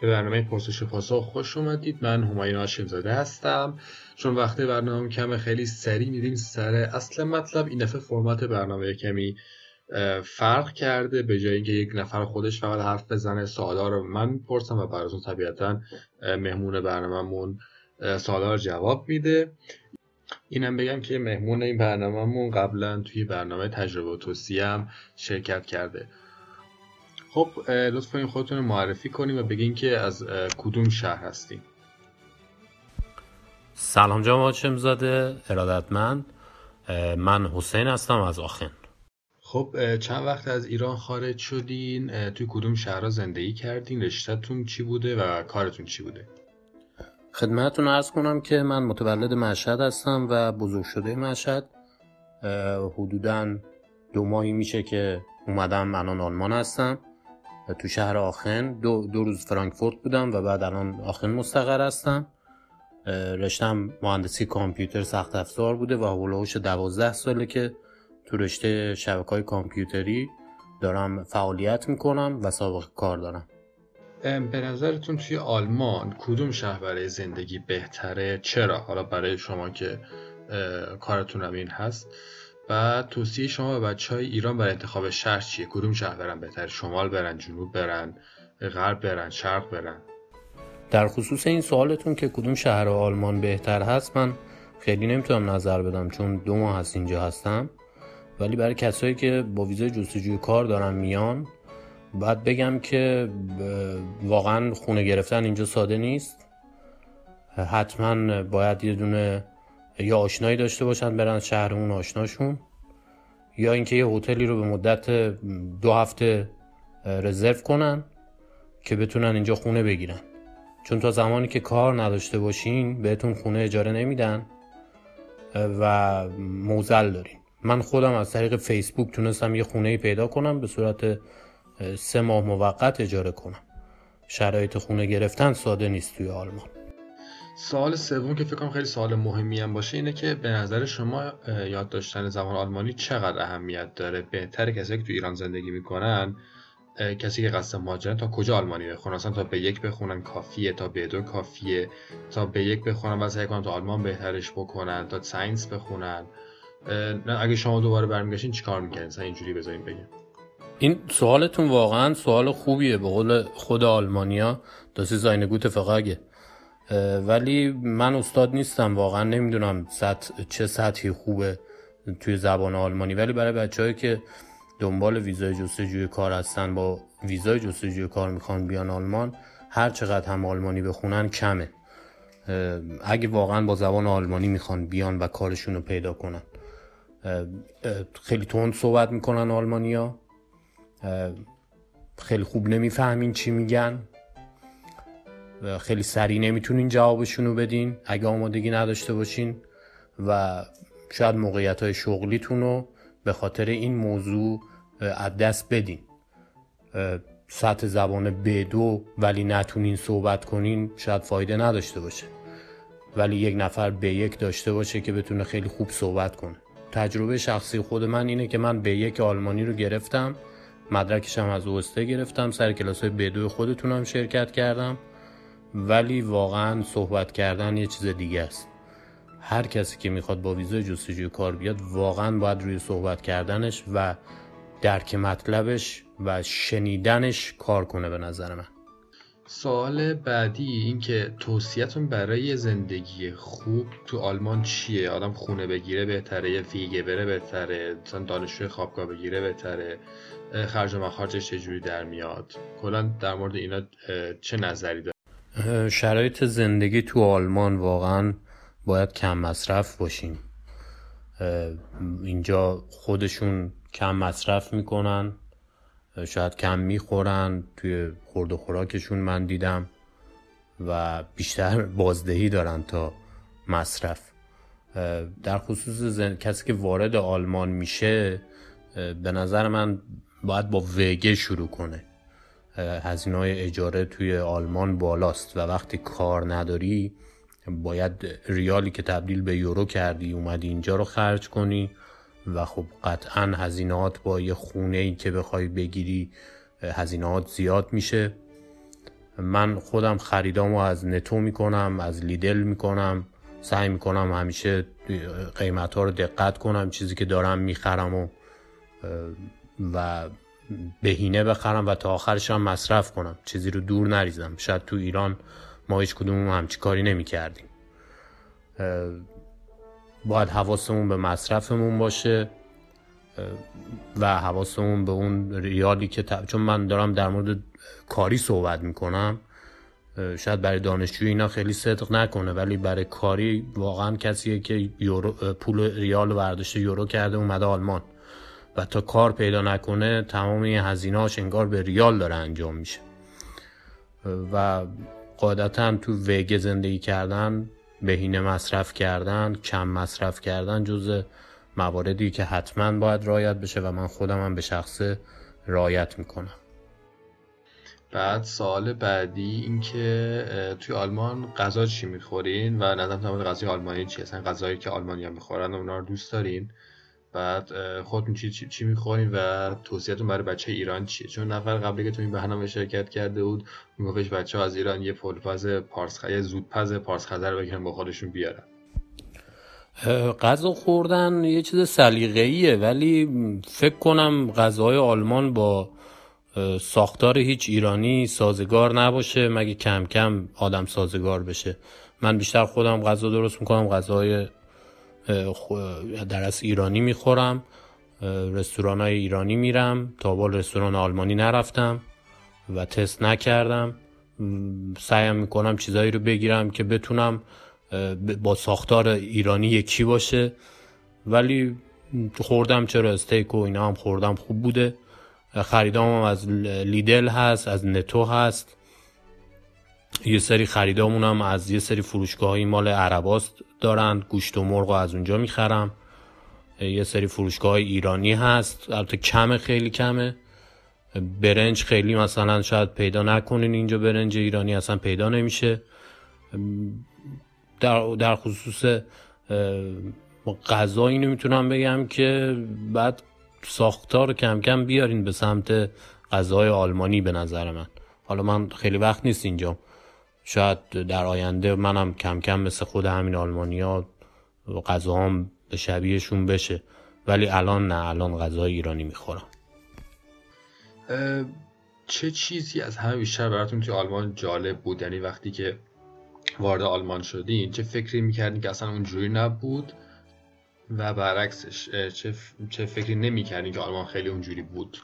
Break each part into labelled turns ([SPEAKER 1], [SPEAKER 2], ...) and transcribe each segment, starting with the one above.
[SPEAKER 1] به برنامه پرسش و پاسخ خوش اومدید. من همایون هاشم زاده هستم. چون وقتی برنامه کم خیلی سریع میریم سر اصل مطلب. این دفعه فرمت برنامه کمی فرق کرده. به جای اینکه یک نفر خودش فقط حرف بزنه سوالا رو من پرسم و براتون طبیعتا مهمون برنامهمون سوالا رو جواب میده. اینم بگم که مهمون این برنامهمون قبلا توی برنامه تجربه و توصیه هم شرکت کرده. خب لطفا این خودتون رو معرفی کنیم و بگین که از کدوم شهر هستیم.
[SPEAKER 2] سلام جناب هاشمزاده ارادتمند. من حسین هستم از آخن.
[SPEAKER 1] خب چند وقت از ایران خارج شدین؟ توی کدوم شهرها زندگی کردین؟ رشتهتون چی بوده و کارتون چی بوده؟
[SPEAKER 2] خدمتتون ارز کنم که من متولد مشهد هستم و بزرگ شده مشهد. حدودا دو ماهی میشه که اومدم الان آلمان هستم. تو شهر آخن دو, دو روز فرانکفورت بودم و بعد الان آخن مستقر هستم. رشتم مهندسی کامپیوتر سخت افزار بوده و هولوش دوازده ساله که تو رشته شبکه های کامپیوتری دارم فعالیت می‌کنم و سابقه کار دارم.
[SPEAKER 1] به نظرتون توی آلمان کدوم شهر برای زندگی بهتره؟ چرا؟ حالا برای شما که کارتون هم این هست. و توصیه شما به بچه های ایران برای انتخاب شهر چیه؟ کدوم شهر برن بهتر؟ شمال برن جنوب برن غرب برن شرق برن؟
[SPEAKER 2] در خصوص این سوالتون که کدوم شهر آلمان بهتر هست من خیلی نمی‌تونم نظر بدم چون دو ماه هست اینجا هستم. ولی برای کسایی که با ویزای جستجوی کار دارن میان باید بگم که واقعا خونه گرفتن اینجا ساده نیست. حتما باید یه دونه یا آشنایی داشته باشن برن شهر اون آشناشون. یا اینکه یه هتلی رو به مدت دو هفته رزرو کنن که بتونن اینجا خونه بگیرن. چون تا زمانی که کار نداشته باشین بهتون خونه اجاره نمیدن و موزل دارین. من خودم از طریق فیسبوک تونستم یه خونه پیدا کنم به صورت سه ماه موقت اجاره کنم. شرایط خونه گرفتن ساده نیست توی آلمان.
[SPEAKER 1] سوال سوم که فکر کنم خیلی سوال مهمی هم باشه اینه که به نظر شما یاد داشتن زبان آلمانی چقدر اهمیت داره؟ بهتر کسی که تو ایران زندگی می‌کنن کسی که قصد مهاجرت تا کجا آلمانی بخونن اصلا تا B یک بخونن کافیه تا B دو کافیه تا B یک بخونن و سعی کنن تا آلمان بهترش بکنن تا science بخونن. اگه شما دوباره برمیگشتین چیکار می‌کنین مثلا اینجوری بذاریم بگیم
[SPEAKER 2] این سوالتون واقعا سوال خوبیه به قول خود آلمانیا. داسی زاینه گوت فقاگه ولی من استاد نیستم واقعا نمی‌دونم سطح چه سطحی خوبه توی زبان آلمانی. ولی برای بچههایی که دنبال ویزای جستجوی کار هستن با ویزای جستجوی کار می‌خوان بیان آلمان هر چقدر هم آلمانی بخونن کمه. اگه واقعا با زبان آلمانی می‌خوان بیان و کارشون رو پیدا کنن. خیلی تند صحبت می‌کنن آلمانیا خیلی خوب نمی‌فهمین چی میگن. خیلی سریع نمی‌تونین جوابشون رو بدین اگه آمادگی نداشته باشین. و شاید موقعیت های شغلیتون رو به خاطر این موضوع از دست بدین. سطح زبان بدو ولی نتونین صحبت کنین شاید فایده نداشته باشه. ولی یک نفر به یک داشته باشه که بتونه خیلی خوب صحبت کنه. تجربه شخصی خود من اینه که من به یک آلمانی رو گرفتم مدرکشم از اوسته گرفتم سر کلاس های بدو خودتونم شرکت کردم. ولی واقعا صحبت کردن یه چیز دیگه است. هر کسی که می‌خواد با ویزای جستجوی کار بیاد واقعا باید روی صحبت کردنش و درک مطلبش و شنیدنش کار کنه به نظر من.
[SPEAKER 1] سوال بعدی این که توصیهتون برای زندگی خوب تو آلمان چیه؟ آدم خونه بگیره بهتره یه فیگه بره بهتره مثلا دانشجوی خوابگاه بگیره بهتره خرج و مخارجش چجوری در میاد؟ کلا در مورد اینا چه نظری داره
[SPEAKER 2] شرایط زندگی تو آلمان واقعا باید کم مصرف باشیم. اینجا خودشون کم مصرف می‌کنن شاید کم می‌خورن. توی خورد و خوراکشون من دیدم و بیشتر بازدهی دارن تا مصرف. در خصوص کسی که وارد آلمان میشه به نظر من باید با وگه شروع کنه. هزینه اجاره توی آلمان بالاست و وقتی کار نداری باید ریالی که تبدیل به یورو کردی اومدی اینجا رو خرج کنی و خب قطعا هزینهات با یه خونه ای که بخوای بگیری هزینهات زیاد میشه. من خودم خریدامو از نتو می‌کنم از لیدل می‌کنم سعی می‌کنم همیشه قیمت ها رو دقت کنم چیزی که دارم می‌خرم و و بهینه بخرم و تا آخرش هم مصرف کنم. چیزی رو دور نریزم. شاید تو ایران ما هیچ کدوم همچی کاری نمی کردیم باید حواسمون به مصرفمون باشه و حواسمون به اون ریالی که چون من دارم در مورد کاری صحبت می‌کنم شاید برای دانشجو اینا خیلی صدق نکنه ولی برای کاری واقعا کسیه که یورو پول ریال ورداشته یورو کرده اومده آلمان. و تا کار پیدا نکنه تمام این هزینهاش انگار به ریال داره انجام میشه. و قاعدتا تو وگه زندگی کردن بهینه مصرف کردن کم مصرف کردن جز مواردی که حتما باید رایت بشه و من خودم هم به شخصه رایت می‌کنم.
[SPEAKER 1] بعد سوال بعدی این که توی آلمان غذا چی می‌خورین؟ و نظرم تمام غذای آلمانی چی اصلا غذایی که آلمانی هم می‌خورن و اونا رو دوست دارین؟ بعد خودتون چی, چی, چی و توصیهتون برای بچه ایران چیه؟ چون نفر قبلی که تو این برنامه شرکت کرده بود میگفتش بچه ها از ایران یه پلپز یه زودپز پارس خزر بگیرن با خودشون بیارن.
[SPEAKER 2] غذا خوردن یه چیز سلیقه‌ایه ولی فکر کنم غذاهای آلمان با ساختار هیچ ایرانی سازگار نباشه مگه کم کم آدم سازگار بشه. من بیشتر خودم غذا درست می‌کنم غذاهای در از ایرانی می‌خورم رستوران های ایرانی میرم. تا بال رستوران آلمانی نرفتم و تست نکردم. سعیم می‌کنم چیزایی رو بگیرم که بتونم با ساختار ایرانی یکی باشه. ولی خوردم چرا استیک و اینا هم خوردم خوب بوده. خریدام از لیدل هست از نتو هست. یه سری خریدامون هم از یه سری فروشگاه مال عرباست دارند گوشت و مرغ از اونجا می‌خرم. یه سری فروشگاه ایرانی هست البته کمه خیلی کمه. برنج خیلی مثلا شاید پیدا نکنین اینجا برنج ایرانی اصلا پیدا نمیشه. در, در خصوص غذا اینو می‌تونم بگم که بعد ساختار کم کم بیارین به سمت غذای آلمانی به نظر من. حالا من خیلی وقت نیست اینجا شاید در آینده منم کم کم مثل خود همین آلمانیا غذاهام به شبیهشون بشه. ولی الان نه الان غذای ایرانی می‌خورم.
[SPEAKER 1] چه چیزی از همه بیشتر براتون توی آلمان جالب بود؟ یعنی وقتی که وارد آلمان شدین چه فکری می‌کردین که اصلا اونجوری نبود؟ و برعکسش چه, چه فکری نمی‌کردین که آلمان خیلی اونجوری بود؟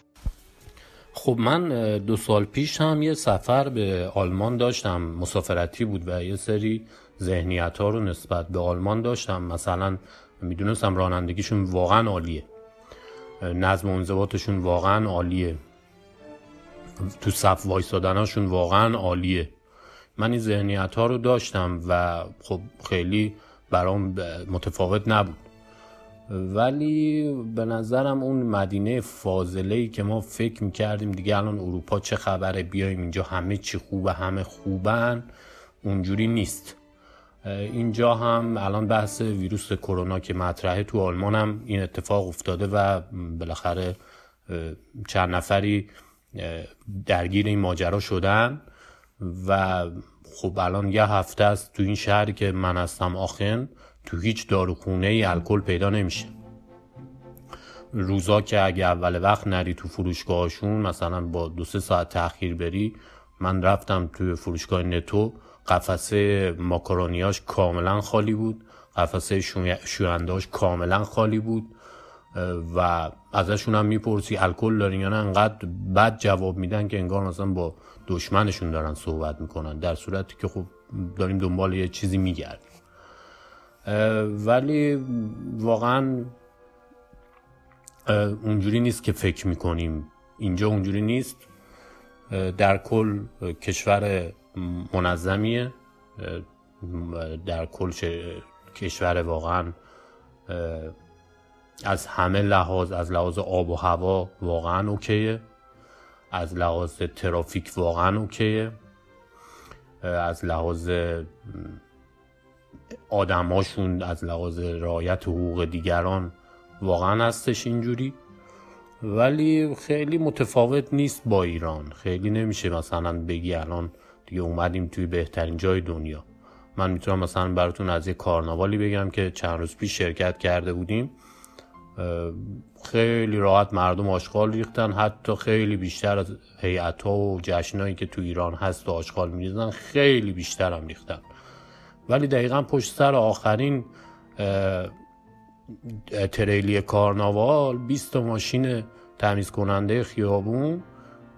[SPEAKER 2] خب من دو سال پیش هم یه سفر به آلمان داشتم. مسافرتی بود و یه سری ذهنیت ها رو نسبت به آلمان داشتم. مثلا می‌دونستم رانندگیشون واقعا عالیه. نظم و انضباطشون واقعا عالیه. تو صف وایستادناشون واقعا عالیه. من این ذهنیت ها رو داشتم و خب خیلی برام متفاوت نبود. ولی به نظرم اون مدینه فاضله که ما فکر می‌کردیم دیگه الان اروپا چه خبره بیایم اینجا همه چی خوبه همه خوبن اونجوری نیست. اینجا هم الان بحث ویروس کرونا که مطرحه تو آلمان هم این اتفاق افتاده و بالاخره چند نفری درگیر این ماجرا شدن و خب الان یه هفته است تو این شهری که من هستم آخن. تو هیچ داروخونه ای الکل پیدا نمیشه. روزا که اگه اول وقت نری تو فروشگاهشون مثلا با دو سه ساعت تاخیر بری من رفتم توی فروشگاه نتو قفسه ماکارونیاش کاملا خالی بود قفسه شوینداش کاملا خالی بود و ازشون هم می‌پرسی الکل دارین یا نه انقدر بد جواب میدن که انگار مثلا با دشمنشون دارن صحبت می‌کنن در صورتی که خب داریم دنبال یه چیزی میگردیم. ولی واقعا اونجوری نیست که فکر می‌کنیم. اینجا اونجوری نیست. در کل کشور منظمیه. در کل کشور واقعا از همه لحاظ از لحاظ آب و هوا واقعا اوکیه. از لحاظ ترافیک واقعا اوکیه. از لحاظ آدماشون از لحاظ رعایت حقوق دیگران واقعا هستش اینجوری. ولی خیلی متفاوت نیست با ایران. خیلی نمیشه مثلا بگی الان دیگه اومدیم توی بهترین جای دنیا. من می‌تونم مثلا براتون از یه کارناوالی بگم که چند روز پیش شرکت کرده بودیم. خیلی راحت مردم آشغال ریختن. حتی خیلی بیشتر از هیئت ها و جشنایی که تو ایران هست و آشغال میریزن خیلی بیشتر هم ریختن. ولی دقیقا پشت سر آخرین تریلی کارناوال 20 ماشین تمیز کننده خیابون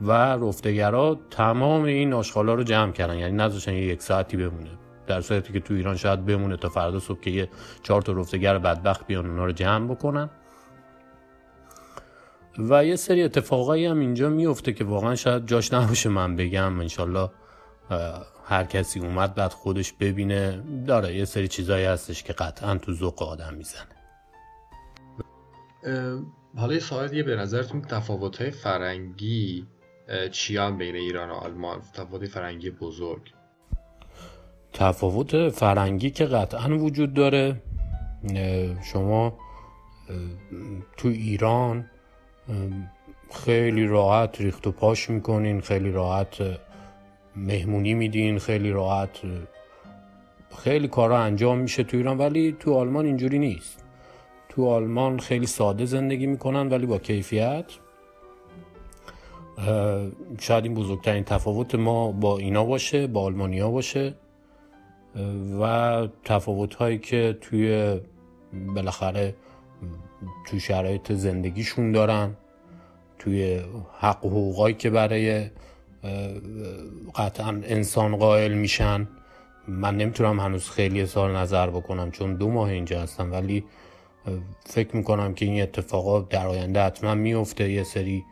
[SPEAKER 2] و رفتگرا تمام این آشغالا رو جمع کردن. یعنی نذاشتن یک ساعتی بمونه. در صورتی که تو ایران شاید بمونه تا فردا صبح که یه چهار تا رفتگر بدبخت بیان اونا رو جمع بکنن. و یه سری اتفاقایی هم اینجا میفته که واقعا شاید جاش نباشه من بگم. انشالله هر کسی اومد بعد خودش ببینه. داره یه سری چیزایی هستش که قطعا تو ذوق آدم می‌زنه.
[SPEAKER 1] حالا یه سوال دیگه به نظرتون تفاوت های فرنگی چیان بین ایران و آلمان؟ تفاوت فرنگی بزرگ.
[SPEAKER 2] تفاوت فرنگی که قطعا وجود داره. شما تو ایران خیلی راحت ریخت و پاش می‌کنین خیلی راحت مهمونی میدین خیلی راحت خیلی کارا انجام میشه تو ایران ولی تو آلمان اینجوری نیست. تو آلمان خیلی ساده زندگی می‌کنن ولی با کیفیت. شاید این بزرگترین تفاوت ما با اینا باشه با آلمانیا باشه. و تفاوت هایی که توی بالاخره تو شرایط زندگیشون دارن توی حق و حقوقایی که برای قطعا انسان قائل میشن. من نمی‌تونم هنوز خیلی سال نظر بکنم چون دو ماه اینجا هستم ولی فکر می‌کنم که این اتفاقا در آینده حتما میفته یه سری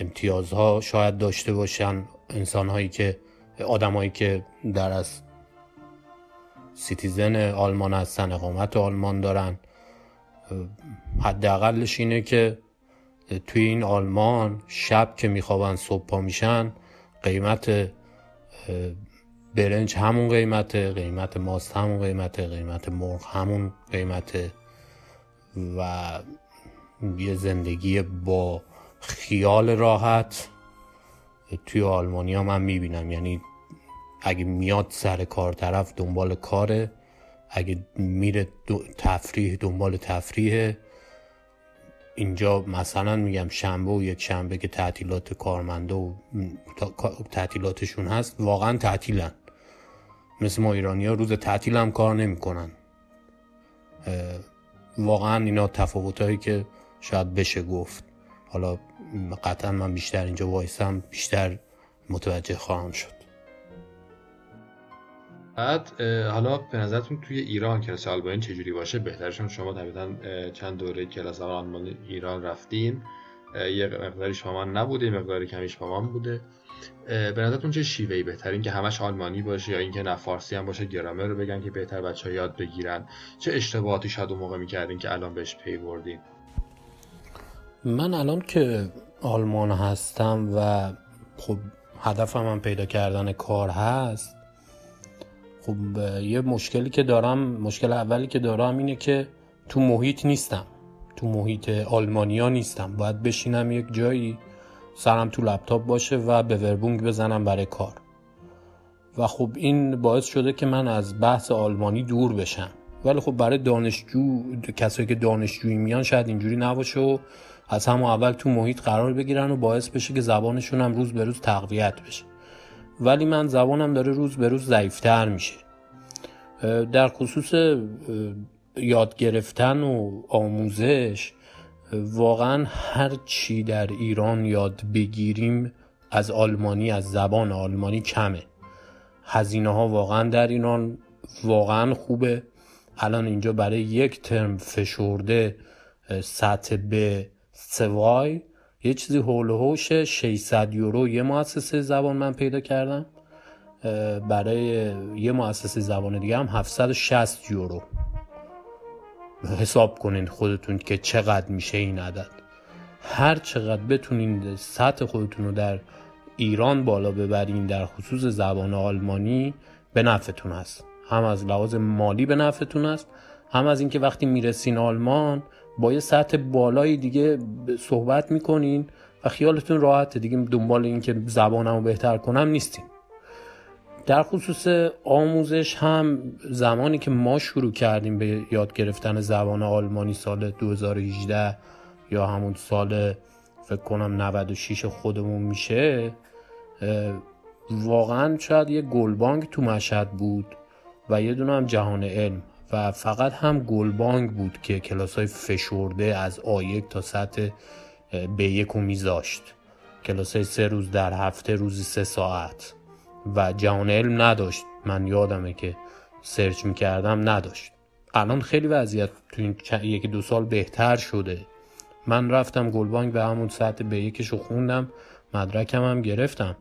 [SPEAKER 2] امتیازها شاید داشته باشن انسانهایی که آدمایی که در از citizen آلمان هستن اقامت آلمان دارن. حداقلش اینه که توی این آلمان شب که میخوابن صبح پا میشن قیمت برنج همون قیمته قیمت ماست همون قیمته قیمت مرغ همون قیمته و یه زندگی با خیال راحت. توی آلمانیا من می‌بینم یعنی اگه میاد سر کار طرف دنبال کاره اگه میره تفریح دنبال تفریح اینجا مثلا میگم شنبه و یک شنبه که تعطیلات کارمنده و تعطیلاتشون هست واقعا تعطیلن. مثل ما ایرانی ها روز تعطیل هم کار نمی‌کنن. واقعا اینا تفاوت هایی که شاید بشه گفت. حالا قطعا من بیشتر اینجا وایسم بیشتر متوجه خواهم شد.
[SPEAKER 1] بعد حالا به نظرتون توی ایران کلاس آلمانی چجوری باشه؟ بهترشون شما طبیعتا چند دوره کلاس آلمانی ایران رفتین. یه مقداری شما نبوده یه مقداری کمیش با بوده. به نظرتون چه شیوهی بهترین که همش آلمانی باشه یا اینکه نه فارسی هم باشه گرامر رو بگن که بهتر بچه ها یاد بگیرن. چه اشتباهاتی شاید اون موقع می‌کردین که الان بهش پی بردین؟
[SPEAKER 2] من الان که آلمان هستم و خب هدفم هم پیدا کردن کار هست خب یه مشکلی که دارم مشکل اولی که دارم اینه که تو محیط نیستم. تو محیط آلمانیا نیستم. باید بشینم یک جایی سرم تو لپتاپ باشه و به وربونگ بزنم برای کار. و خب این باعث شده که من از بحث آلمانی دور بشم. ولی خب برای دانشجو کسایی که دانشجویی میان شاید اینجوری نباشه و از همون اول تو محیط قرار بگیرن و باعث بشه که زبانشون هم روز به روز تقویت بشه. ولی من زبانم داره روز به روز ضعیفتر میشه. در خصوص یاد گرفتن و آموزش واقعا هر چی در ایران یاد بگیریم از آلمانی از زبان آلمانی کمه. هزینه ها واقعا در ایران واقعا خوبه. الان اینجا برای یک ترم فشرده سطح به سوای. یه چیزی هول هوش 600 یورو یه مؤسسه زبان من پیدا کردم. برای یه مؤسسه زبان دیگه هم 760 یورو. حساب کنین خودتون که چقدر میشه این عدد. هر چقدر بتونین سطح خودتون رو در ایران بالا ببرین در خصوص زبان آلمانی به نفعتون هست. هم از لحاظ مالی به نفعتون هست هم از اینکه وقتی می‌رسین آلمان با یه سطح بالایی دیگه صحبت می‌کنین و خیالتون راحته. دیگه دنبال اینکه زبانم رو بهتر کنم نیستین در خصوص آموزش هم زمانی که ما شروع کردیم به یاد گرفتن زبان آلمانی سال 2018 یا همون سال فکر کنم 96 خودمون میشه واقعا شاید یه گلبانگ تو مشهد بود و یه دونه هم جهان علم. و فقط هم گلبانگ بود که کلاس های فشرده از آیک تا سطح به یک میذاشت. کلاس های سه روز در هفته روزی سه ساعت. و جهان علم نداشت. من یادمه که سرچ می‌کردم نداشت. الان خیلی وضعیت تو این یکی دو سال بهتر شده. من رفتم گلبانگ به همون سطح به یکشو خوندم. مدرکم هم گرفتم.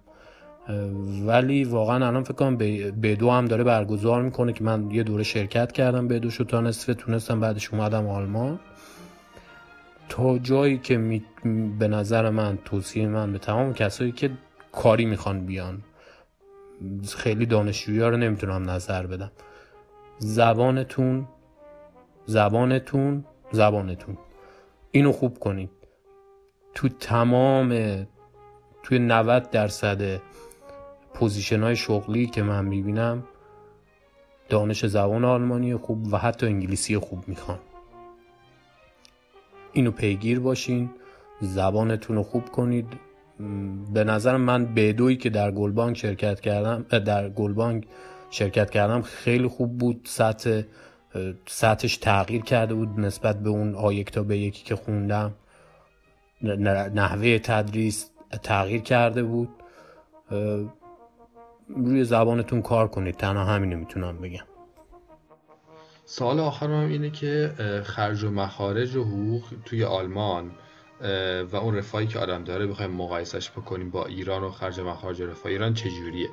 [SPEAKER 2] ولی واقعا الان فکر کنم به دو هم داره برگزار می‌کنه که من یه دوره شرکت کردم به دو تا نصفه تونستم بعدش اومدم آلمان. تا جایی که به نظر من توصیه من به تمام کسایی که کاری می‌خوان بیان خیلی دانشجویی رو نمی‌تونم نظر بدم. زبانتون زبانتون زبانتون. اینو خوب کنید. تو تمام توی 90 درصد position های شغلی که من می‌بینم دانش زبان آلمانی خوب و حتی انگلیسی خوب می‌خوان. اینو پیگیر باشین زبانتون رو خوب کنید. به نظر من بدوی که در گلبانک شرکت کردم در گلبانک شرکت کردم خیلی خوب بود. سطح سطحش تغییر کرده بود نسبت به اون آیک تا به یکی که خوندم. نحوه تدریس تغییر کرده بود. روی زبانتون کار کنید. تنها همینو می‌تونم بگم.
[SPEAKER 1] سال آخرم اینه که خرج و مخارج و حقوق توی آلمان و اون رفاهی که آدم داره بخوایم مقایسش بکنیم با ایران و خرج و مخارج رفاه. ایران چجوریه؟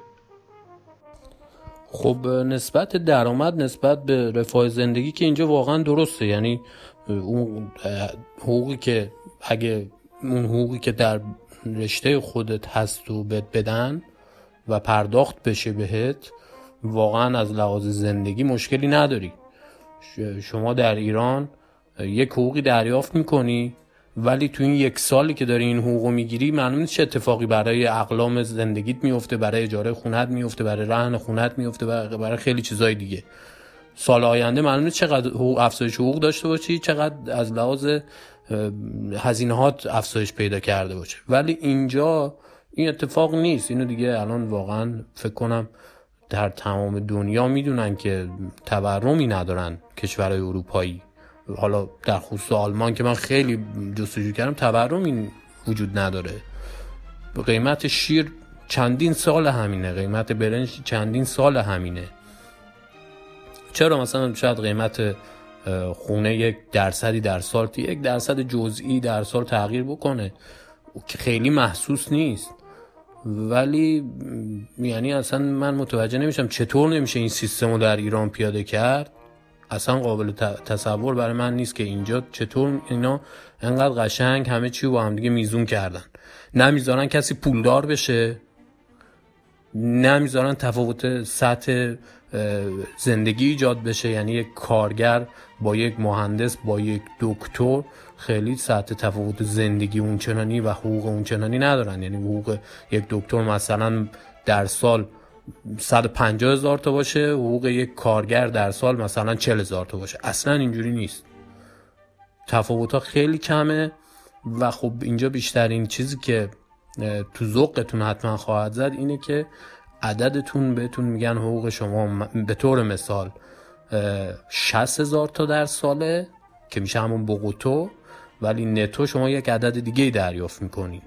[SPEAKER 2] خب نسبت درآمد نسبت به رفاه زندگی که اینجا واقعا درسته. یعنی اون حقوقی که اگه اون حقوقی که در رشته خودت هست و بهت بدن و پرداخت بشه بهت واقعا از لحاظ زندگی مشکلی نداری. شما در ایران یک حقوقی دریافت می‌کنی ولی تو این یک سالی که داری این حقوق می‌گیری معلوم نیست چه اتفاقی برای اقلام زندگیت میفته برای اجاره خونت میفته برای رهن خونت میفته برای خیلی چیزای دیگه. سال آینده معلوم نیست چقدر حقوق افزایش حقوق داشته باشی چقدر از لحاظ هزینهات افزایش پیدا کرده باشه. ولی اینجا این اتفاق نیست. اینو دیگه الان واقعا فکر کنم در تمام دنیا می‌دونن که تورمی ندارن کشورهای اروپایی. حالا در خصوص آلمان که من خیلی جستجو کردم تورمی وجود نداره. قیمت شیر چندین سال همینه. قیمت برنج چندین سال همینه. چرا مثلا شاید قیمت خونه یک درصدی در سال یک درصد جزئی در سال تغییر بکنه؟ که خیلی محسوس نیست. ولی یعنی اصلا من متوجه نمیشم چطور نمیشه این سیستم رو در ایران پیاده کرد. اصلا قابل تصور برای من نیست که اینجا چطور اینا انقدر قشنگ همه چی با هم دیگه میزون کردن. نمی‌ذارن کسی پولدار بشه. نمی‌ذارن تفاوت سطح زندگی ایجاد بشه. یعنی یک کارگر با یک مهندس با یک دکتر خیلی سطح تفاوت زندگی اونچنانی و حقوق اونچنانی ندارن. یعنی حقوق یک دکتر مثلا در سال 150 هزار تا باشه حقوق یک کارگر در سال مثلا 40 هزار تا باشه. اصلا اینجوری نیست. تفاوت ها خیلی کمه و خب اینجا بیشترین چیزی که تو ذوقتون حتما خواهد زد اینه که عددتون بهتون میگن حقوق شما به طور مثال 60 هزار تا در ساله که میشه همون بقوتو ولی نتو شما یک عدد دیگه دریافت می‌کنید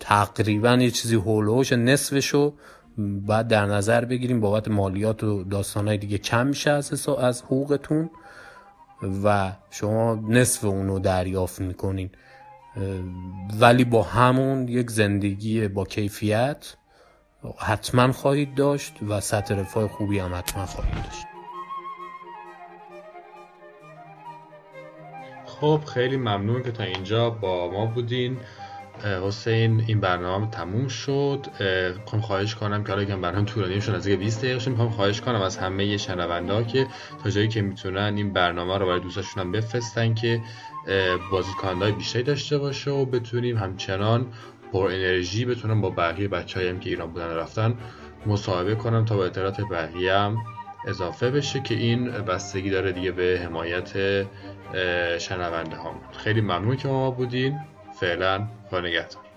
[SPEAKER 2] تقریبا یه چیزی هولوش نصفشو باید در نظر بگیریم بابت مالیات و داستانهای دیگه کم میشه از, از حقوقتون و شما نصف اونو دریافت می‌کنین. ولی با همون یک زندگی با کیفیت حتما خواهید داشت و سطح رفاه خوبی هم حتما خواهید داشت.
[SPEAKER 1] خب خیلی ممنون که تا اینجا با ما بودین. حسین این برنامه تموم شد. می‌خوام خواهش کنم که حالا که برنامه طولانی شد نزدیک 20 دقیقه شد می‌خوام خواهش کنم از همه شنونده که تا جایی که می‌تونن این برنامه رو برای دوستاشون هم بفرستن که بازدیدکننده بیشتری داشته باشه و بتونیم همچنان پر انرژی بتونن با بقیه بچه‌ای هم که ایران بودن رفتن مصاحبه کنم تا با اطلاعات بقیه هم اضافه بشه که این بستگی داره دیگه به حمایت شنونده هامون. خیلی ممنون که ما بودین. فعلا خدا نگهدار.